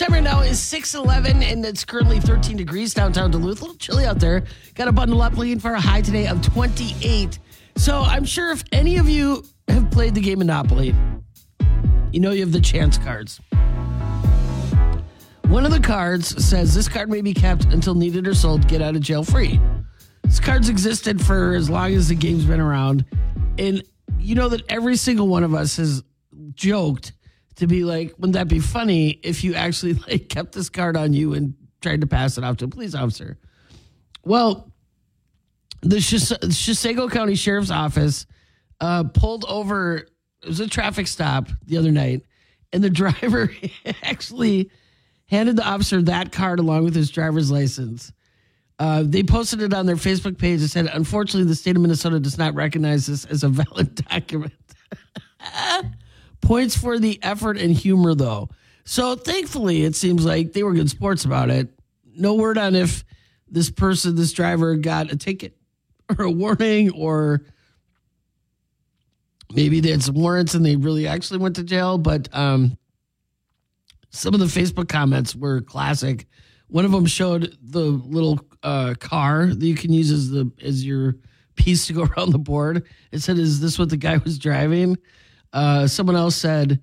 Right now is 611 and it's currently 13 degrees downtown Duluth. A little chilly out there. Got to bundle up looking for a high today of 28. So I'm sure if any of you have played the game Monopoly, you know you have the chance cards. One of the cards says this card may be kept until needed or sold, get out of jail free. This card's existed for as long as the game's been around. And you know that every single one of us has joked to be like, wouldn't that be funny if you actually like kept this card on you and tried to pass it off to a police officer? Well, the Chisago County Sheriff's Office uh, pulled over. It was a traffic stop the other night, and the driver actually handed the officer that card along with his driver's license. Uh, they posted it on their Facebook page and said, unfortunately, the state of Minnesota does not recognize this as a valid document. Points for the effort and humor, though. So thankfully, it seems like they were good sports about it. No word on if this person, this driver, got a ticket or a warning, or maybe they had some warrants and they really actually went to jail. But um, some of the Facebook comments were classic. One of them showed the little uh, car that you can use as the as your piece to go around the board. It said, "Is this what the guy was driving?" Uh, someone else said,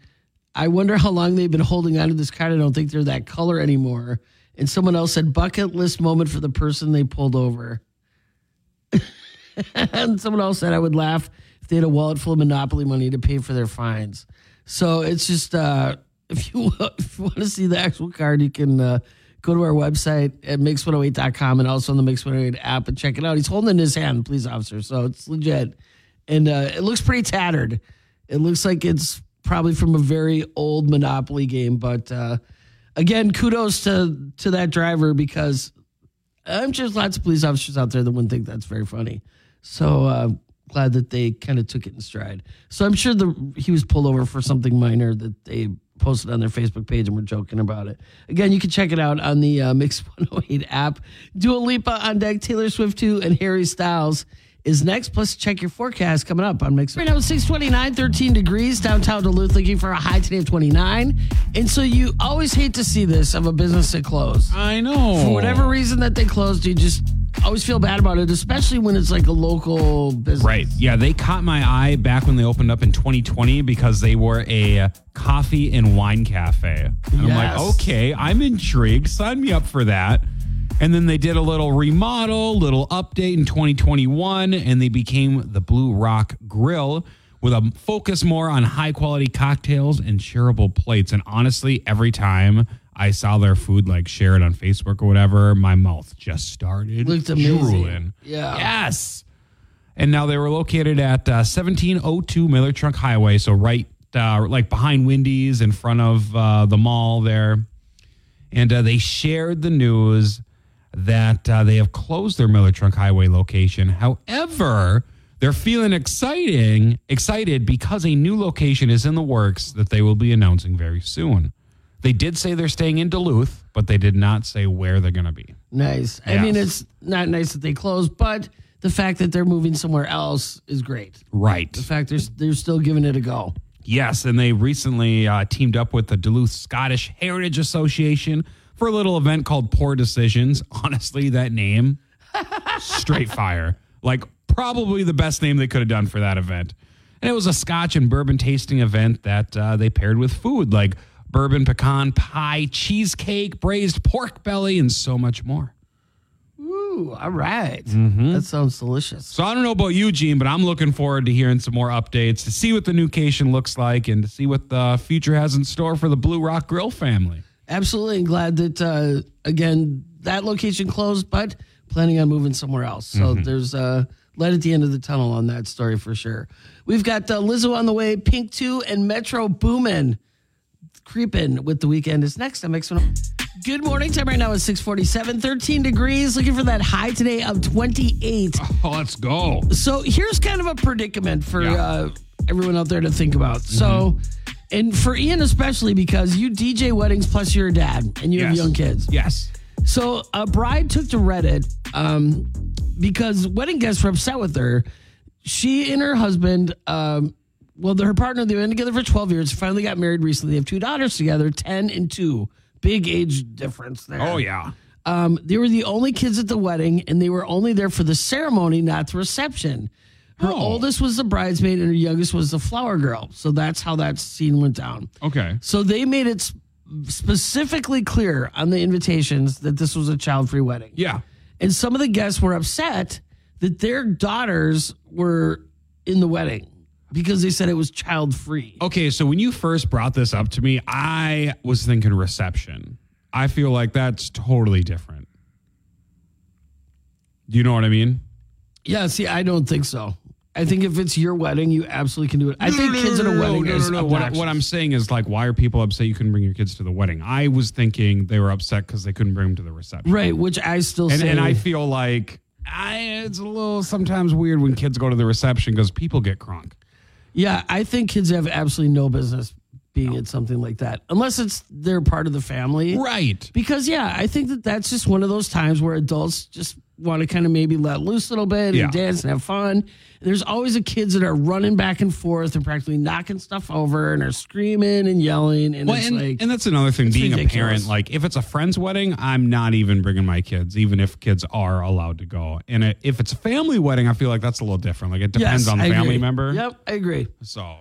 I wonder how long they've been holding on to this card. I don't think they're that color anymore. And someone else said, bucket list moment for the person they pulled over. and someone else said, I would laugh if they had a wallet full of Monopoly money to pay for their fines. So it's just, uh, if you, if you want to see the actual card, you can uh, go to our website at mix108.com and also on the Mix 108 app and check it out. He's holding in his hand, police officer. So it's legit. And uh, it looks pretty tattered. It looks like it's probably from a very old Monopoly game, but uh, again, kudos to to that driver because I'm sure lots of police officers out there that wouldn't think that's very funny. So uh, glad that they kind of took it in stride. So I'm sure the he was pulled over for something minor that they posted on their Facebook page and were joking about it. Again, you can check it out on the uh, Mix 108 app. Dua Lipa on deck, Taylor Swift 2, and Harry Styles is next. Plus, check your forecast coming up on Mix. Right now, it's 629, 13 degrees downtown Duluth, looking for a high today of 29. And so you always hate to see this of a business that closed. I know. For whatever reason that they closed, you just always feel bad about it, especially when it's like a local business. Right. Yeah, they caught my eye back when they opened up in 2020 because they were a coffee and wine cafe. And yes. I'm like, okay, I'm intrigued. Sign me up for that. And then they did a little remodel, little update in 2021, and they became the Blue Rock Grill with a focus more on high quality cocktails and shareable plates. And honestly, every time I saw their food like shared on Facebook or whatever, my mouth just started Looked drooling. Yeah. Yes. And now they were located at uh, 1702 Miller Trunk Highway, so right uh, like behind Wendy's in front of uh, the mall there. And uh, they shared the news that uh, they have closed their Miller Trunk Highway location. However, they're feeling exciting, excited because a new location is in the works that they will be announcing very soon. They did say they're staying in Duluth, but they did not say where they're going to be. Nice. Yes. I mean, it's not nice that they closed, but the fact that they're moving somewhere else is great. Right. The fact they're, they're still giving it a go. Yes, and they recently uh, teamed up with the Duluth Scottish Heritage Association for a little event called Poor Decisions. Honestly, that name, straight fire. Like, probably the best name they could have done for that event. And it was a scotch and bourbon tasting event that uh, they paired with food like bourbon pecan pie, cheesecake, braised pork belly, and so much more. Ooh, all right. mm-hmm. That sounds delicious. So I don't know about you, Gene, but I'm looking forward to hearing some more updates to see what the new location looks like and to see what the future has in store for the Blue Rock Grill family absolutely And glad that uh, again that location closed, but planning on moving somewhere else. So mm-hmm. there's uh, light at the end of the tunnel on that story for sure. We've got uh, Lizzo on the way, Pink Two, and Metro Boomin. Creeping with the Weeknd is next. I'm X1. Good morning. Time right now is 647, 13 degrees. Looking for that high today of 28. Oh, let's go. So here's kind of a predicament for yeah. uh, everyone out there to think about. Mm-hmm. So and for Ian especially because you DJ weddings plus you're a dad and you yes. have young kids. Yes. So a bride took to Reddit um, because wedding guests were upset with her. She and her husband, um, well, her partner, they've been together for 12 years, finally got married recently. They have two daughters together, 10 and 2. big age difference there. Oh yeah. Um, they were the only kids at the wedding, and they were only there for the ceremony, not the reception. Her Oh. oldest was the bridesmaid, and her youngest was the flower girl. So that's how that scene went down. Okay. So they made it specifically clear on the invitations that this was a child-free wedding. Yeah. And some of the guests were upset that their daughters were in the wedding because they said it was child-free. Okay, so when you first brought this up to me, I was thinking reception. I feel like that's totally different. Do you know what I mean? Yeah, see, I don't think so. I think if it's your wedding, you absolutely can do it. I think kids at a wedding no, is no, no. What, what I'm saying is like, why are people upset you couldn't bring your kids to the wedding? I was thinking they were upset because they couldn't bring them to the reception. right, which I still And, say. and I feel like I, it's a little sometimes weird when kids go to the reception because people get crunk. yeah, I think kids have absolutely no business being at something like that unless it's they're part of the family. Right. Because yeah, I think that that's just one of those times where adults just want to kind of maybe let loose a little bit Yeah. and dance and have fun. And there's always the kids that are running back and forth and practically knocking stuff over and are screaming and yelling and Well, it's and, like and that's another thing. Being a parent, like if it's a friend's wedding, I'm not even bringing my kids, even if kids are allowed to go. And if it's a family wedding, I feel like that's a little different. Like it depends Yes, on the I family agree. member. Yep, I agree. So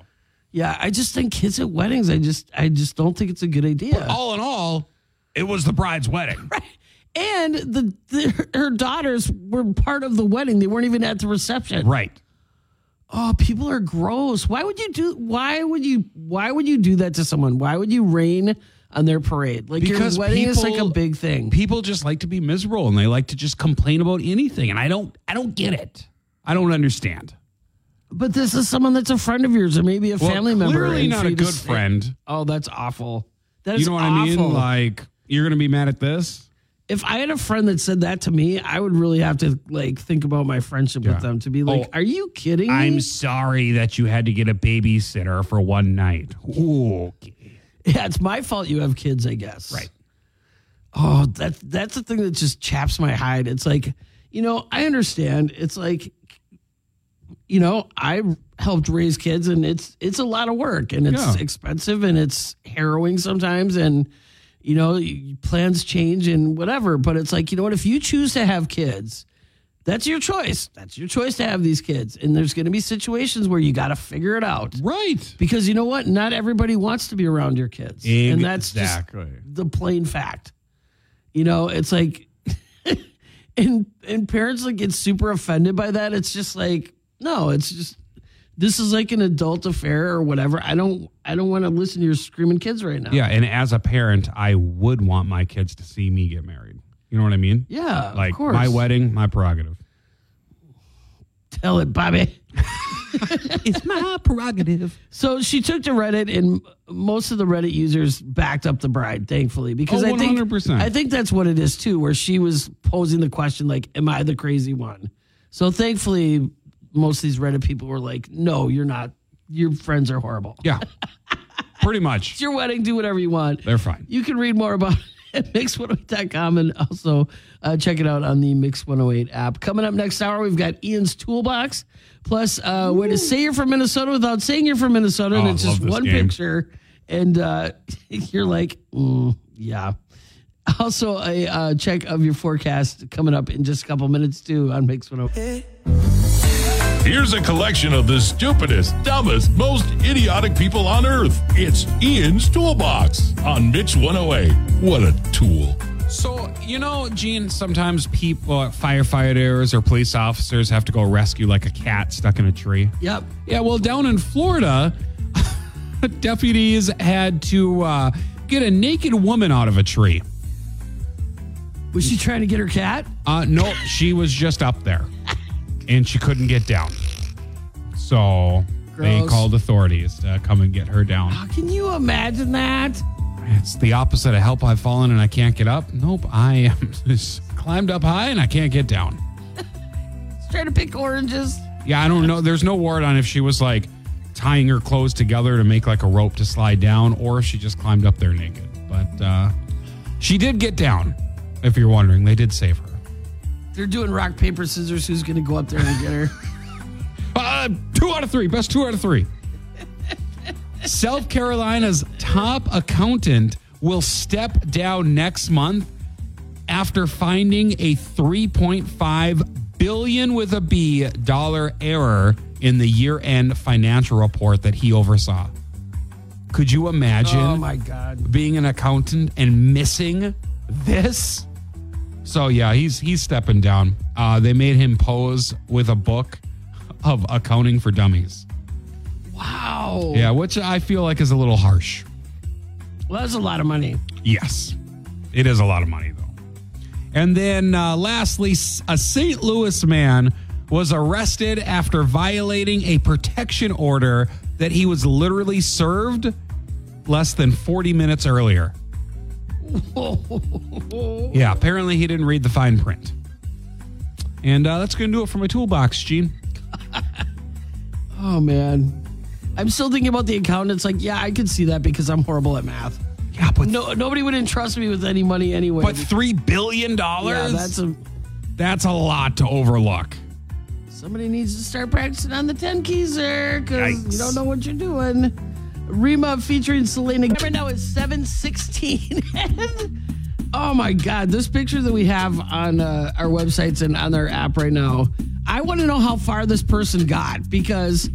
Yeah, I just think kids at weddings. I just, I just don't think it's a good idea. all in all, it was the bride's wedding. And the, the her daughters were part of the wedding. They weren't even at the reception. Right. Oh, people are gross. Why would you do? Why would you? Why would you do that to someone? Why would you rain on their parade? Like Because your wedding is like a big thing. People just like to be miserable and they like to just complain about anything. And I don't I don't get it. I don't understand. But this is someone that's a friend of yours or maybe a Well, family member. Clearly not a to good say- friend. Oh, that's awful. That is You know what awful. I mean? Like you're gonna be mad at this? If I had a friend that said that to me, I would really have to like think about my friendship Yeah. with them to be like, Oh, "Are you kidding me?" I'm sorry that you had to get a babysitter for one night. Ooh, okay. Yeah, it's my fault you have kids, I guess. Right. Oh, that's that's the thing that just chaps my hide. It's like, you know, I understand. It's like, you know, I helped raise kids, and it's it's a lot of work, and it's Yeah. expensive, and it's harrowing sometimes, and you know, plans change and whatever. But it's like, you know what? If you choose to have kids, that's your choice. That's your choice to have these kids, and there's going to be situations where you got to figure it out. Right. Because you know what? Not everybody wants to be around your kids. And that's just Exactly. the plain fact. You know, it's like and and parents like get super offended by that. It's just like, no, it's just this is like an adult affair or whatever. I don't I don't want to listen to your screaming kids right now. Yeah, and as a parent, I would want my kids to see me get married. You know what I mean? Yeah, Like of course. my wedding, my prerogative. Tell it, Bobby. it's my prerogative. So she took to Reddit, and most of the Reddit users backed up the bride, thankfully, because Oh, I think I think that's what it is too, where she was posing the question like, "Am I the crazy one?" So thankfully, most of these Reddit people were like, "No, you're not. Your friends are horrible. Yeah. Pretty much. It's your wedding. Do whatever you want. They're fine. You can read more about it at mix108.com and also uh, check it out on the Mix 108 app. Coming up next hour, we've got Ian's Toolbox, plus uh, way to say you're from Minnesota without saying you're from Minnesota. and Oh, it's just one game. picture. And uh, you're like, mm, yeah. Also, a uh, check of your forecast coming up in just a couple minutes, too, on Mix 108. Here's a collection of the stupidest, dumbest, most idiotic people on earth. It's Ian's Toolbox on Mix 108. What a tool. So, you know, Gene, sometimes people, firefighters or police officers have to go rescue like a cat stuck in a tree. Yep. Yeah, well, down in Florida, deputies had to uh, get a naked woman out of a tree. Was she trying to get her cat? Uh, no, she was just up there and she couldn't get down. So they called authorities to come and get her down. How can you imagine that? It's the opposite of help. I've fallen and I can't get up. Nope, I am just climbed up high and I can't get down. Trying to pick oranges. Yeah, I don't know. There's no word on if she was like tying her clothes together to make like a rope to slide down or if she just climbed up there naked. But uh, she did get down, if you're wondering. They did save her. They're doing rock, paper, scissors. Who's going to go up there and get her? Uh, two out of three. Best two out of three. South Carolina's top accountant will step down next month after finding a 3.5 billion with a B dollar error in the year-end financial report that he oversaw. Could you imagine Oh my god. being an accountant and missing this? So yeah, he's he's stepping down. Uh, they made him pose with a book of accounting for dummies. Wow. Yeah, which I feel like is a little harsh. Well, that's a lot of money. Yes, it is a lot of money though. And then uh, lastly, a St. Louis man was arrested after violating a protection order that he was literally served less than 40 minutes earlier. Yeah, apparently he didn't read the fine print. And uh, that's going to do it for my toolbox, Gene. Oh man. I'm still thinking about the accountant's like, yeah, I could see that because I'm horrible at math. Yeah, but No, nobody would entrust me with any money anyway. but three billion dollars. yeah, that's a that's a lot to overlook. somebody needs to start practicing on the ten keys there because you don't know what you're doing. Rema featuring Selena. Right now it's seven sixteen. oh my god, this picture that we have on uh, our websites and on our app right now. I want to know how far this person got because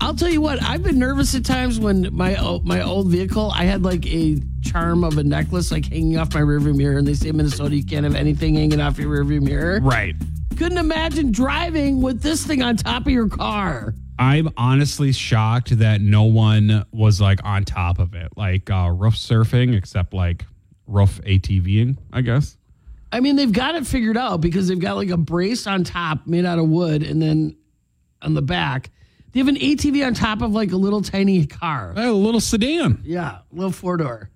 I'll tell you what, I've been nervous at times when my my old vehicle, I had like a charm of a necklace like hanging off my rearview mirror, and they say in Minnesota you can't have anything hanging off your rearview mirror. Right. Couldn't imagine driving with this thing on top of your car. I'm honestly shocked that no one was like on top of it, like uh, roof surfing, except like roof ATVing, I guess. I mean, they've got it figured out because they've got like a brace on top made out of wood, and then on the back, they have an ATV on top of like a little tiny car. A little sedan. Yeah, little four door.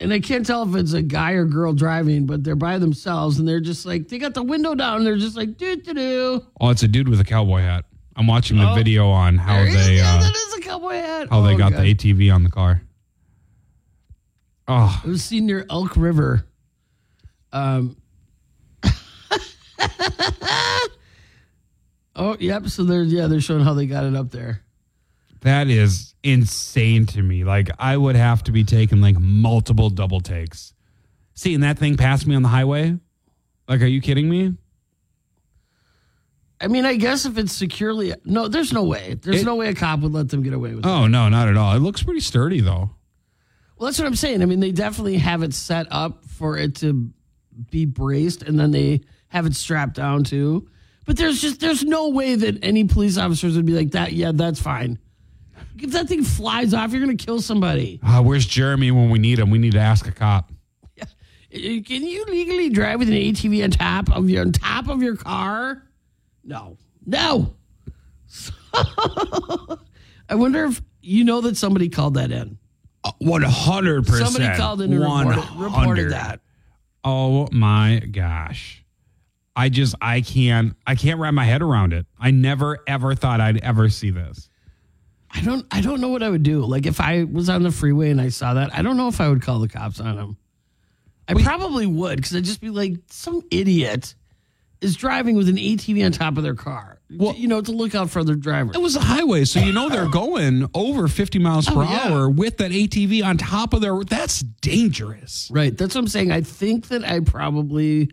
And I can't tell if it's a guy or girl driving, but they're by themselves and they're just like they got the window down. And they're just like doo doo doo. Oh, it's a dude with a cowboy hat. I'm watching the Oh. video on how There they Yeah, uh, that is a cowboy hat. how they Oh, got God. the ATV on the car. Oh, It was seen near Elk River. Um. oh, yep. So they're yeah they're showing how they got it up there. that is insane to me. Like I would have to be taking like multiple double takes. Seeing that thing pass me on the highway? Like, are you kidding me? I mean, I guess if it's securely no, there's no way. There's It- no way a cop would let them get away with it. Oh no, not at all. It looks pretty sturdy though. Well, that's what I'm saying. I mean, they definitely have it set up for it to be braced, and then they have it strapped down too. But there's just there's no way that any police officers would be like that. Yeah, that's fine. If that thing flies off, you're gonna kill somebody. Uh, where's Jeremy when we need him? We need to ask a cop. Uh, Can you legally drive with an ATV on top of your on top of your car? No, no. I wonder if you know that somebody called that in. One hundred percent. Somebody called in and reported, reported that. Oh my gosh. I just I can't I can't wrap my head around it. I never ever thought I'd ever see this. I don't I don't know what I would do. Like if I was on the freeway and I saw that, I don't know if I would call the cops on him. I probably would because I'd just be like, some idiot is driving with an ATV on top of their car. Well- you know, to look out for other drivers. It was a highway, so you know they're going over 50 miles per Oh, yeah. hour with that ATV on top of their that's dangerous. Right. That's what I'm saying. I think that I probably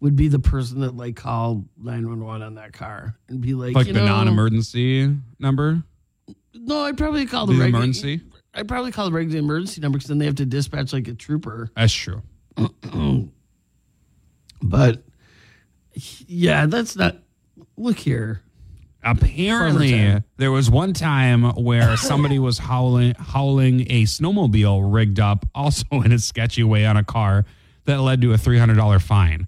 would be the person that like called 911 on that car and be like, Like you the know, non-emergency number. No, I'd probably call the, The emergency? I'd probably call the regular emergency number because then they have to dispatch like a trooper. That's true. But yeah, that's not. Look here. Apparently, there was one time where somebody was howling, howling a snowmobile rigged up, also in a sketchy way on a car, that led to a three hundred dollar fine.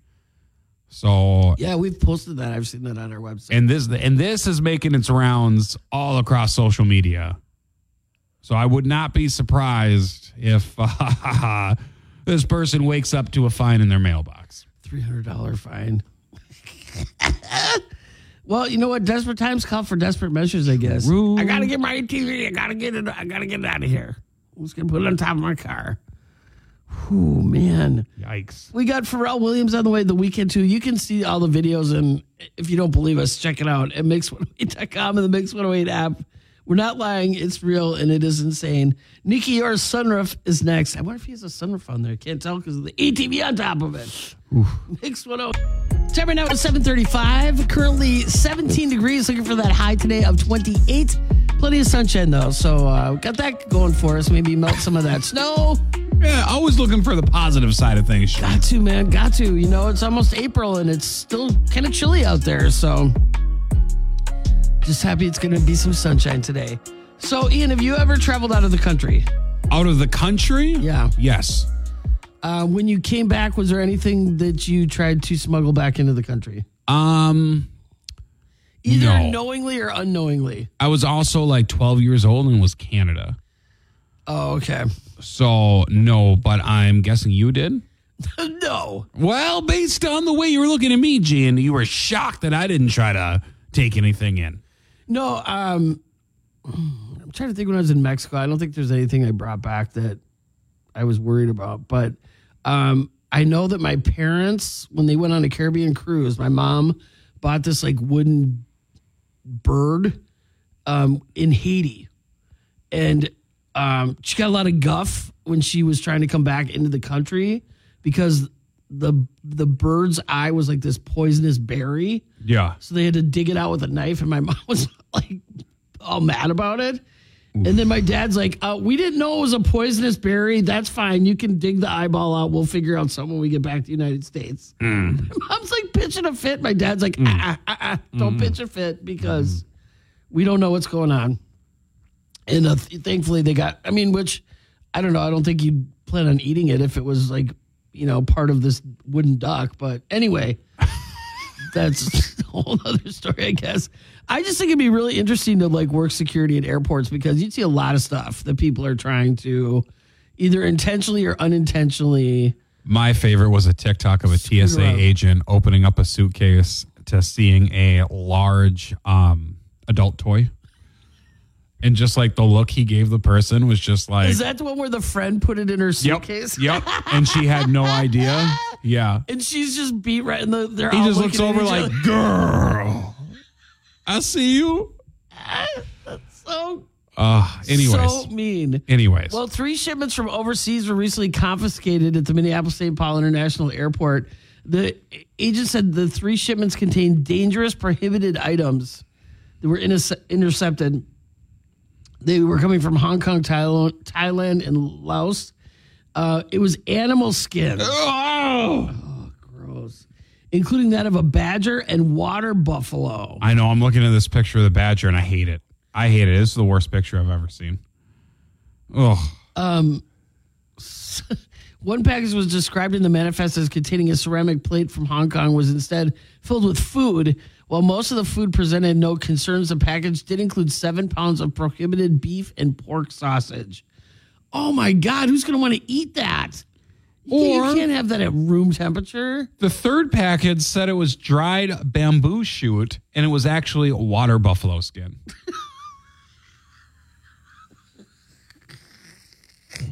So, Yeah, we've posted that. I've seen that on our website. and this and this is making its rounds all across social media. So I would not be surprised if uh, this person wakes up to a fine in their mailbox. Three hundred dollar fine. well, you know what? Desperate times call for desperate measures. I guess. True. I gotta get my ATV. I gotta get it. I gotta get it out of here. I'm just gonna put it on top of my car. Whew, man. Yikes! We got Pharrell Williams on the way the Weeknd too. You can see all the videos, and if you don't believe us, check it out at mix108.com and the Mix 108 app. We're not lying. It's real and it is insane. Nicky Youre sunroof is next. I wonder if he has a sunroof on there. Can't tell because of the ATV on top of it. Mix 10. Time right now at 735. Currently 17 degrees. Looking for that high today of 28. Plenty of sunshine though. So uh, got that going for us. Maybe melt some of that snow. Yeah, always looking for the positive side of things. Got to, man. Got to. You know, it's almost April and it's still kind of chilly out there. So just happy it's going to be some sunshine today. So, Ian, have you ever traveled out of the country? Out of the country? Yeah. Yes. Uh, when you came back, was there anything that you tried to smuggle back into the country? Um, Either No. knowingly or unknowingly. I was also like 12 years old and was Canada. Oh, okay. So no, but I'm guessing you did. no. Well, based on the way you were looking at me, Gene, you were shocked that I didn't try to take anything in. No, um, I'm trying to think when I was in Mexico. I don't think there's anything I brought back that I was worried about. But um, I know that my parents, when they went on a Caribbean cruise, my mom bought this like wooden bird um, in Haiti. And um, she got a lot of guff when she was trying to come back into the country because the the bird's eye was like this poisonous berry. Yeah. So they had to dig it out with a knife, and my mom was like all mad about it. And then my dad's like, uh, "We didn't know it was a poisonous berry. That's fine. You can dig the eyeball out. We'll figure out something when we get back to the United States." My mom's like pitching a fit. My dad's like, ah, ah, ah, "Don't pitch a fit because we don't know what's going on." And uh, th- thankfully, they got. I mean, which I don't know. I don't think you'd plan on eating it if it was like you know part of this wooden duck. But anyway that's a whole other story, I guess. I just think it'd be really interesting to like work security at airports because you'd see a lot of stuff that people are trying to either intentionally or unintentionally. My favorite was a TikTok of a TSA around. agent opening up a suitcase to seeing a large um, adult toy. And just like the look he gave the person was just like, Is that the one where the friend put it in her yep, suitcase? yep. And she had no idea. Yeah. And she's just beat right in the. They're He just looks over like, other. girl, I see you. That's so Uh, anyways, so mean. anyways. Well, three shipments from overseas were recently confiscated at the Minneapolis St. Paul International Airport. The agent said the three shipments contained dangerous, prohibited items that were interce- intercepted. They were coming from Hong Kong, Thailand, Thailand and Laos. Uh, it was animal skin. Oh, Gross. Including that of a badger and water buffalo. I know. I'm looking at this picture of the badger and I hate it. I hate it. This is the worst picture I've ever seen. Oh, One package was described in the manifest as containing a ceramic plate from Hong Kong was instead filled with food. While most of the food presented no concerns, the package did include seven pounds of prohibited beef and pork sausage. Oh my God, who's going to want to eat that? You can't- Or- you can't have that at room temperature. the third package said it was dried bamboo shoot and it was actually water buffalo skin.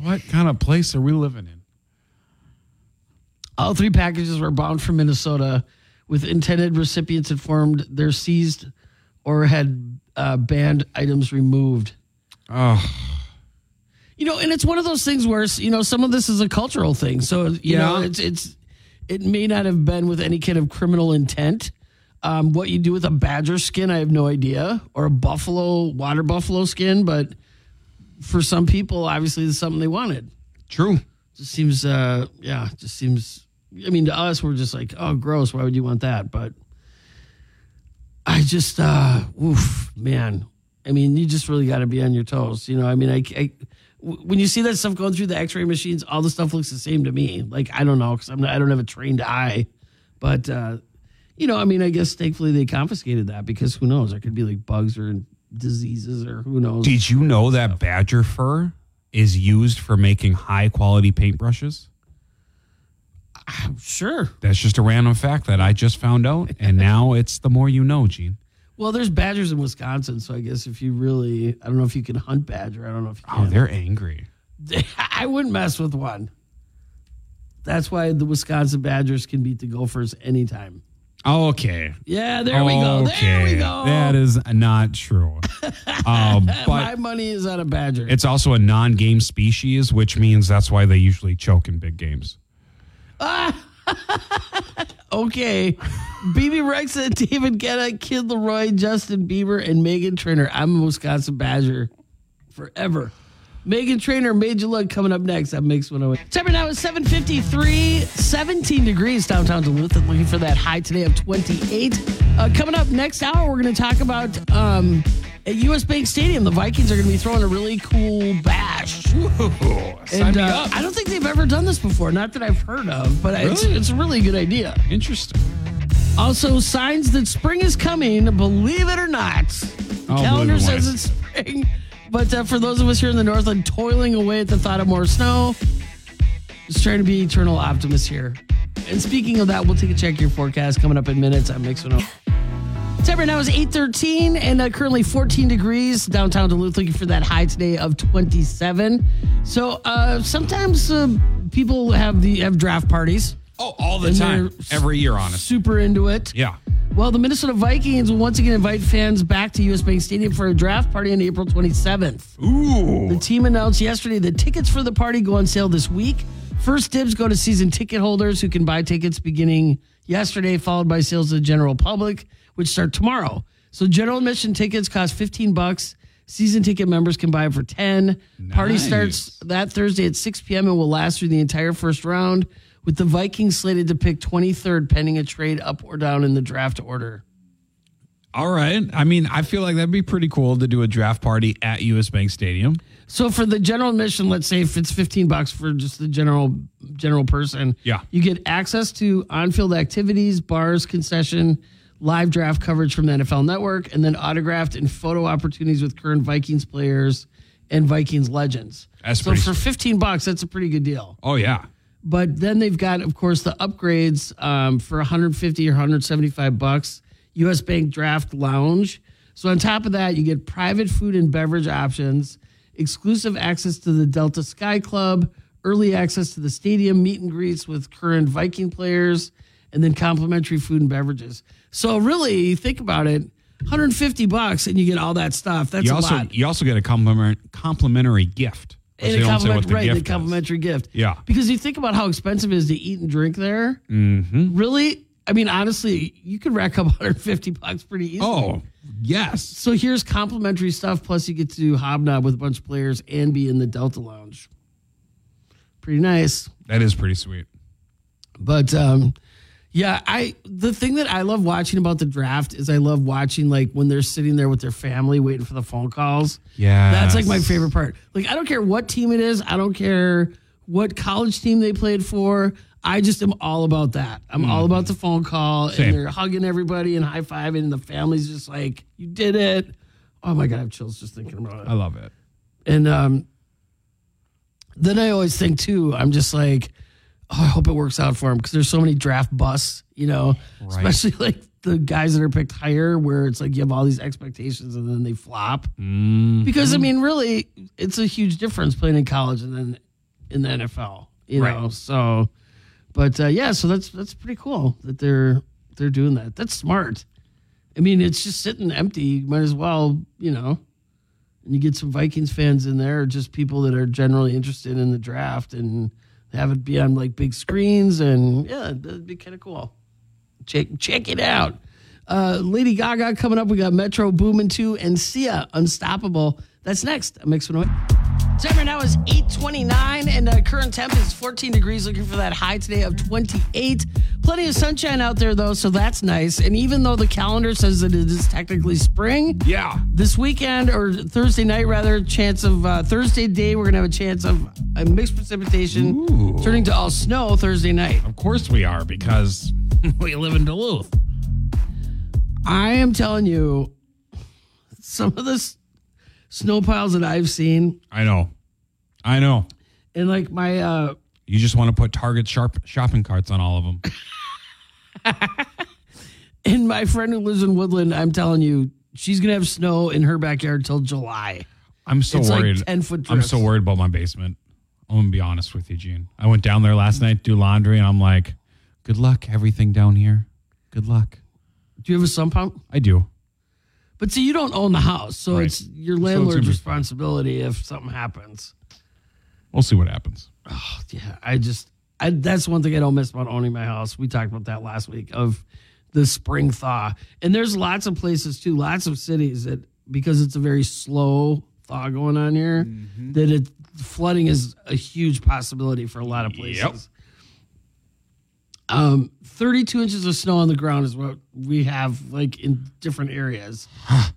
what kind of place are we living in? All three packages were bound from Minnesota, with intended recipients informed they're seized or had uh, banned items removed. Oh, You know, and it's one of those things where you know some of this is a cultural thing. So you know, it's it's it may not have been with any kind of criminal intent. Um, what you do with a badger skin, I have no idea, or a buffalo water buffalo skin, but for some people, obviously, it's something they wanted. true. Just seems, uh, yeah, just seems. I mean, to us, we're just like, oh, gross. Why would you want that? But I just, uh, oof, man. I mean, you just really got to be on your toes. You know, I mean, I, I when you see that stuff going through the X-ray machines, all the stuff looks the same to me. Like I don't know because I'm not, I don't have a trained eye, but uh, you know, I mean, I guess thankfully they confiscated that because who knows? There could be like bugs or diseases or who knows. Did you know that badger fur is used for making high quality paintbrushes? I'm Sure. That's just a random fact that I just found out. And now it's the more you know, Gene. Well, there's badgers in Wisconsin, so I guess if you really, I don't know if you can hunt badger. I don't know if you Oh, can. they're angry. I wouldn't mess with one. That's why the Wisconsin Badgers can beat the Gophers anytime. Okay. Yeah, there we go. There we go. That is not true. um, My but money is on a badger. it's also a non-game species, which means that's why they usually choke in big games. Okay. Bebe Rexha, David Guetta, Kid LAROI, Justin Bieber, and Meghan Trainor. I'm a Wisconsin Badger forever. Meghan Trainor, Major Look coming up next on Mix 108. Time now is 753, 17 degrees downtown Duluth. and Looking for that high today of 28. Uh, coming up next hour, we're going to talk about um, at US Bank Stadium. The Vikings are going to be throwing a really cool bash. Sign And uh. I don't think they've ever done this before. Not that I've heard of, but it's, Really? it's a really good idea. Interesting. Also, signs that spring is coming, believe it or not. The I'll calendar it says it's spring. But uh, for those of us here in the Northland toiling away at the thought of more snow, just trying to be eternal optimist here. And speaking of that, we'll take a check your forecast coming up in minutes. I'm Mix 108. Time right now is 813 and uh, currently 14 degrees downtown Duluth, looking for that high today of 27. So uh, sometimes uh, people have the have draft parties. Oh, all the And time. Every year, honestly. Super into it. Yeah. Well, the Minnesota Vikings will once again invite fans back to US Bank Stadium for a draft party on April 27th. Ooh. The team announced yesterday that tickets for the party go on sale this week. First dibs go to season ticket holders who can buy tickets beginning yesterday, followed by sales to the general public, which start tomorrow. So general admission tickets cost 15 bucks. Season ticket members can buy it for 10. Nice. Party starts that Thursday at 6 p.m. and will last through the entire first round, with the Vikings slated to pick 23rd pending a trade up or down in the draft order. All right. I mean, I feel like that'd be pretty cool to do a draft party at US Bank Stadium. So for the general admission, let's say if it's 15 bucks for just the general general person, Yeah. you get access to on-field activities, bars, concession, live draft coverage from the NFL Network, and then autographed and photo opportunities with current Vikings players and Vikings legends. That's so for 15 bucks, that's a pretty good deal. Oh, yeah. But then they've got, of course, the upgrades um, for 150 or 175 bucks. U.S. Bank Draft Lounge. So on top of that, you get private food and beverage options, exclusive access to the Delta Sky Club, early access to the stadium, meet and greets with current Viking players, and then complimentary food and beverages. So really, think about it. 150 bucks and you get all that stuff. That's You a lot. you also get a compliment, complimentary gift. They a don't say what compliment, right, the gift is. complimentary gift. Yeah. Because you think about how expensive it is to eat and drink there. Mm-hmm. Really? I mean, honestly, you could rack up 150 bucks pretty easily. Oh, yes. So here's complimentary stuff. Plus, you get to hobnob with a bunch of players and be in the Delta Lounge. Pretty nice. That is pretty sweet. But um, yeah, I the thing that I love watching about the draft is I love watching like when they're sitting there with their family waiting for the phone calls. Yeah. That's like my favorite part. Like I don't care what team it is, I don't care what college team they played for. I just am all about that. I'm all about the phone call Same. and they're hugging everybody and high fiving and the family's just like, You did it. Oh my god, I have chills just thinking about it. I love it. And um, then I always think too, I'm just like, oh, I hope it works out for him because there's so many draft busts, you know, especially like the guys that are picked higher, where it's like you have all these expectations and then they flop. Mm, Because I mean, really, it's a huge difference playing in college and then in the NFL, you Right. know. So, but uh, yeah, so that's that's pretty cool that they're they're doing that. That's smart. I mean, it's just sitting empty. You might as well, you know, and you get some Vikings fans in there, just people that are generally interested in the draft, and have it be on like big screens, and yeah, that'd be kind of cool. Check check it out. Uh, Lady Gaga coming up. We got Metro Boomin' 2 and Sia Unstoppable. That's next. I'm mixing away. Time right now is 829 and uh, current temp is 14 degrees. Looking for that high today of 28. Plenty of sunshine out there though, so that's nice. And even though the calendar says that it is technically spring, Yeah. this weekend or Thursday night rather, chance of uh, Thursday day, we're gonna have a chance of a mixed precipitation Ooh. turning to all snow Thursday night. Of course we are because we live in Duluth. I am telling you, some of the s- snow piles that I've seen, I know. I know. and like my uh You just want to put Target sharp shopping carts on all of them. and my friend who lives in Woodland, I'm telling you, she's gonna have snow in her backyard till July. I'm so It's like worried. 10 foot I'm drifts. so worried about my basement. I'm gonna be honest with you, Gene. I went down there last night to do laundry, and I'm like, "Good luck, everything down here. Good luck. Do you have a sump pump? I do. But see, you don't own the house, so Right. it's your landlord's be- responsibility if something happens. We'll see what happens. Yeah, I just I, that's one thing I don't miss about owning my house. We talked about that last week of the spring thaw, and there's lots of places too, lots of cities that because it's a very slow thaw going on here, Mm-hmm. that it flooding is a huge possibility for a lot of places. Yep. Um, 32 inches of snow on the ground is what we have like in different areas.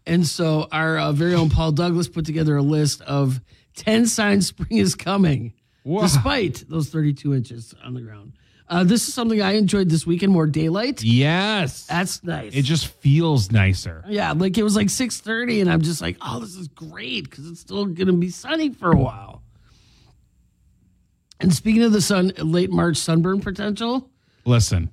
and so our uh, very own Paul Douglas put together a list of 10 signs spring is coming, Wow. despite those 32 inches on the ground. Uh, this is something I enjoyed this weekend, more daylight. Yes. That's nice. It just feels nicer. yeah, like it was like 6:30 and I'm just like, "Oh, this is great cuz it's still going to be sunny for a while." And speaking of the sun, late March sunburn potential, Listen,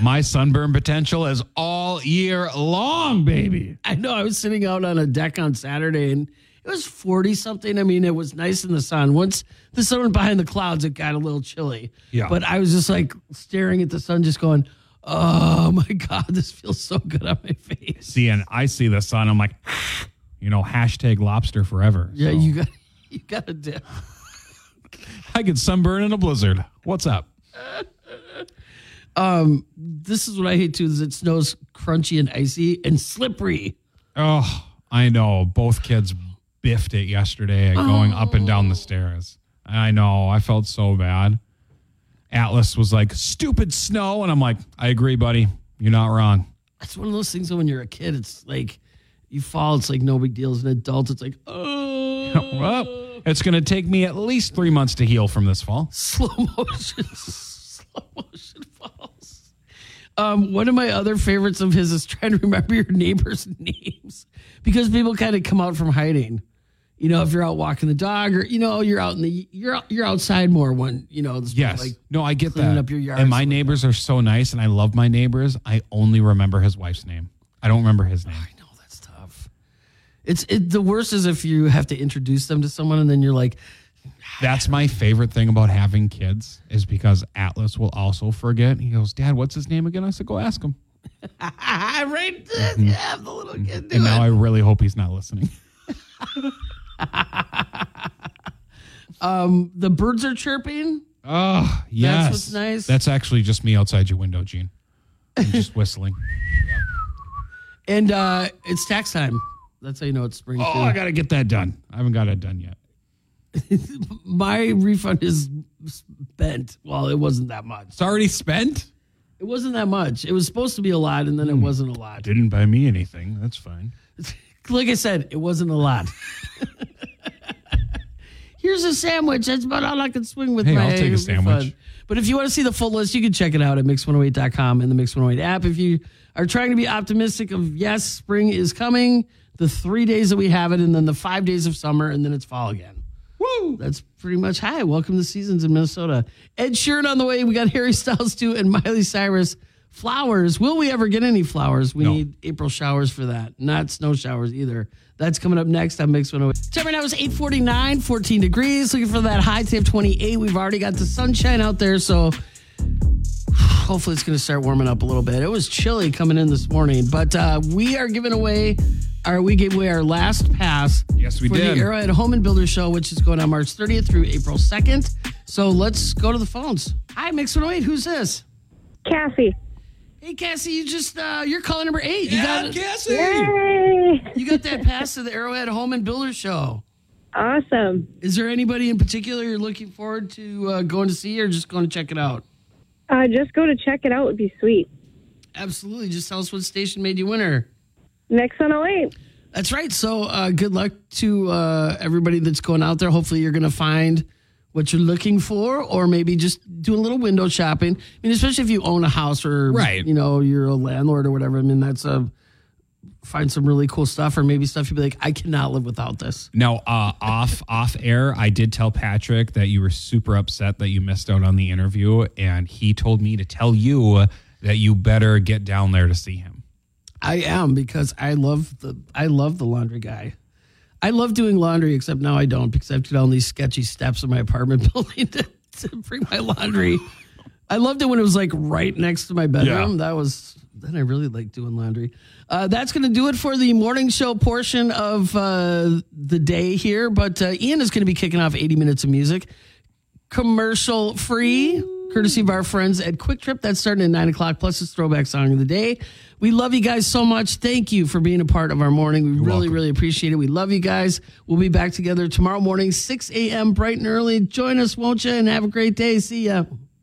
my sunburn potential is all year long, baby. I know I was sitting out on a deck on Saturday and it was 40 something. I mean, it was nice in the sun. Once the sun went behind the clouds, it got a little chilly. Yeah. But I was just like staring at the sun, just going, oh my God, this feels so good on my face. See, and I see the sun. I'm like, you know, hashtag lobster forever. Yeah, So you got you got to dip. I get sunburn in a blizzard. What's up? Um, this is what I hate too, is it snows crunchy and icy and slippery. Oh, I know. Both kids biffed it yesterday going up and down the oh. stairs. I know. I felt so bad. Atlas was like, stupid snow. And I'm like, I agree, buddy. You're not wrong. It's one of those things that when you're a kid, it's like you fall, it's like no big deal. As an adult, it's like, oh Well, it's going to take me at least three months to heal from this fall. slow motion, slow motion. Um, one of my other favorites of his is trying to remember your neighbors' names because people kind of come out from hiding. You know, if you're out walking the dog, or you know, you're out in the you're you're outside more when you know. Yes. like no, I get cleaning that. up your yard and my neighbors are so nice, and I love my neighbors. I only remember his wife's name. I don't remember his name. I know that's tough. It's it, the worst is if you have to introduce them to someone and then you're like, That's my favorite thing about having kids is because Atlas will also forget. He goes, Dad, what's his name again? I said, Go ask him. ah, right, yeah, the little kid. And it. now I really hope he's not listening. the birds are chirping. Oh, yes. That's what's nice. That's actually just me outside your window, Gene. I'm just whistling. And uh, it's tax time. That's how you know it's spring. Oh, too. I got to get that done. I haven't got it done yet. My refund is spent. Well, it wasn't that much. It's already spent. It wasn't that much. It was supposed to be a lot, and then Hmm. it wasn't a lot. Didn't buy me anything. That's fine. Like I said, it wasn't a lot. Here's a sandwich. That's about all I can swing with Hey, my I'll take a sandwich. But if you want to see the full list, you can check it out at mix108.com and the Mix 108 app. If you are trying to be optimistic of yes, spring is coming, the three days that we have it, and then the five days of summer, and then it's fall again. Woo! That's pretty much hi. Welcome to seasons in Minnesota. Ed Sheeran on the way. We got Harry Styles too, and Miley Cyrus. Flowers. Will we ever get any flowers? We No. need April showers for that. Not snow showers either. That's coming up next on Mix 108. Time right now is 849, 14 degrees. Looking for that high today of 28. We've already got the sunshine out there, so hopefully it's going to start warming up a little bit. It was chilly coming in this morning, but uh, we are giving away, our we gave away our last pass. Yes, we for did. the Arrowhead Home and Builder Show, which is going on March 30th through April 2nd. So let's go to the phones. Hi, Mix 108. Who's this? Cassie. Hey, Cassie, you just uh, you're caller number eight. You got Cassie. Yay! you got that pass to the Arrowhead Home and Builder Show. Awesome. Is there anybody in particular you're looking forward to uh, going to see, or just going to check it out? Uh, just go to check it out would be sweet. Absolutely. Just tell us what station made you winner. Next 108. That's right. So uh, good luck to uh, everybody that's going out there. Hopefully, you're going to find what you're looking for, or maybe just do a little window shopping. I mean, especially if you own a house or Right. you know you're a landlord or whatever. I mean, that's a find some really cool stuff, or maybe stuff you'd be like, I cannot live without this. Now, uh, off off air, I did tell Patrick that you were super upset that you missed out on the interview, and he told me to tell you that you better get down there to see him. I am because I love the I love the laundry guy. I love doing laundry, except now I don't because I have to get down these sketchy steps in my apartment building to, to bring my laundry. I loved it when it was like right next to my bedroom. Yeah. That was then I really like doing laundry. Uh, that's going to do it for the morning show portion of uh, the day here. But uh, Ian is going to be kicking off 80 minutes of music, commercial free, courtesy of our friends at Kwik Trip. That's starting at 9 o'clock, plus his throwback song of the day. We love you guys so much. Thank you for being a part of our morning. We really, welcome. really appreciate it. We love you guys. We'll be back together tomorrow morning, 6 a.m., bright and early. Join us, won't you? And have a great day. See ya.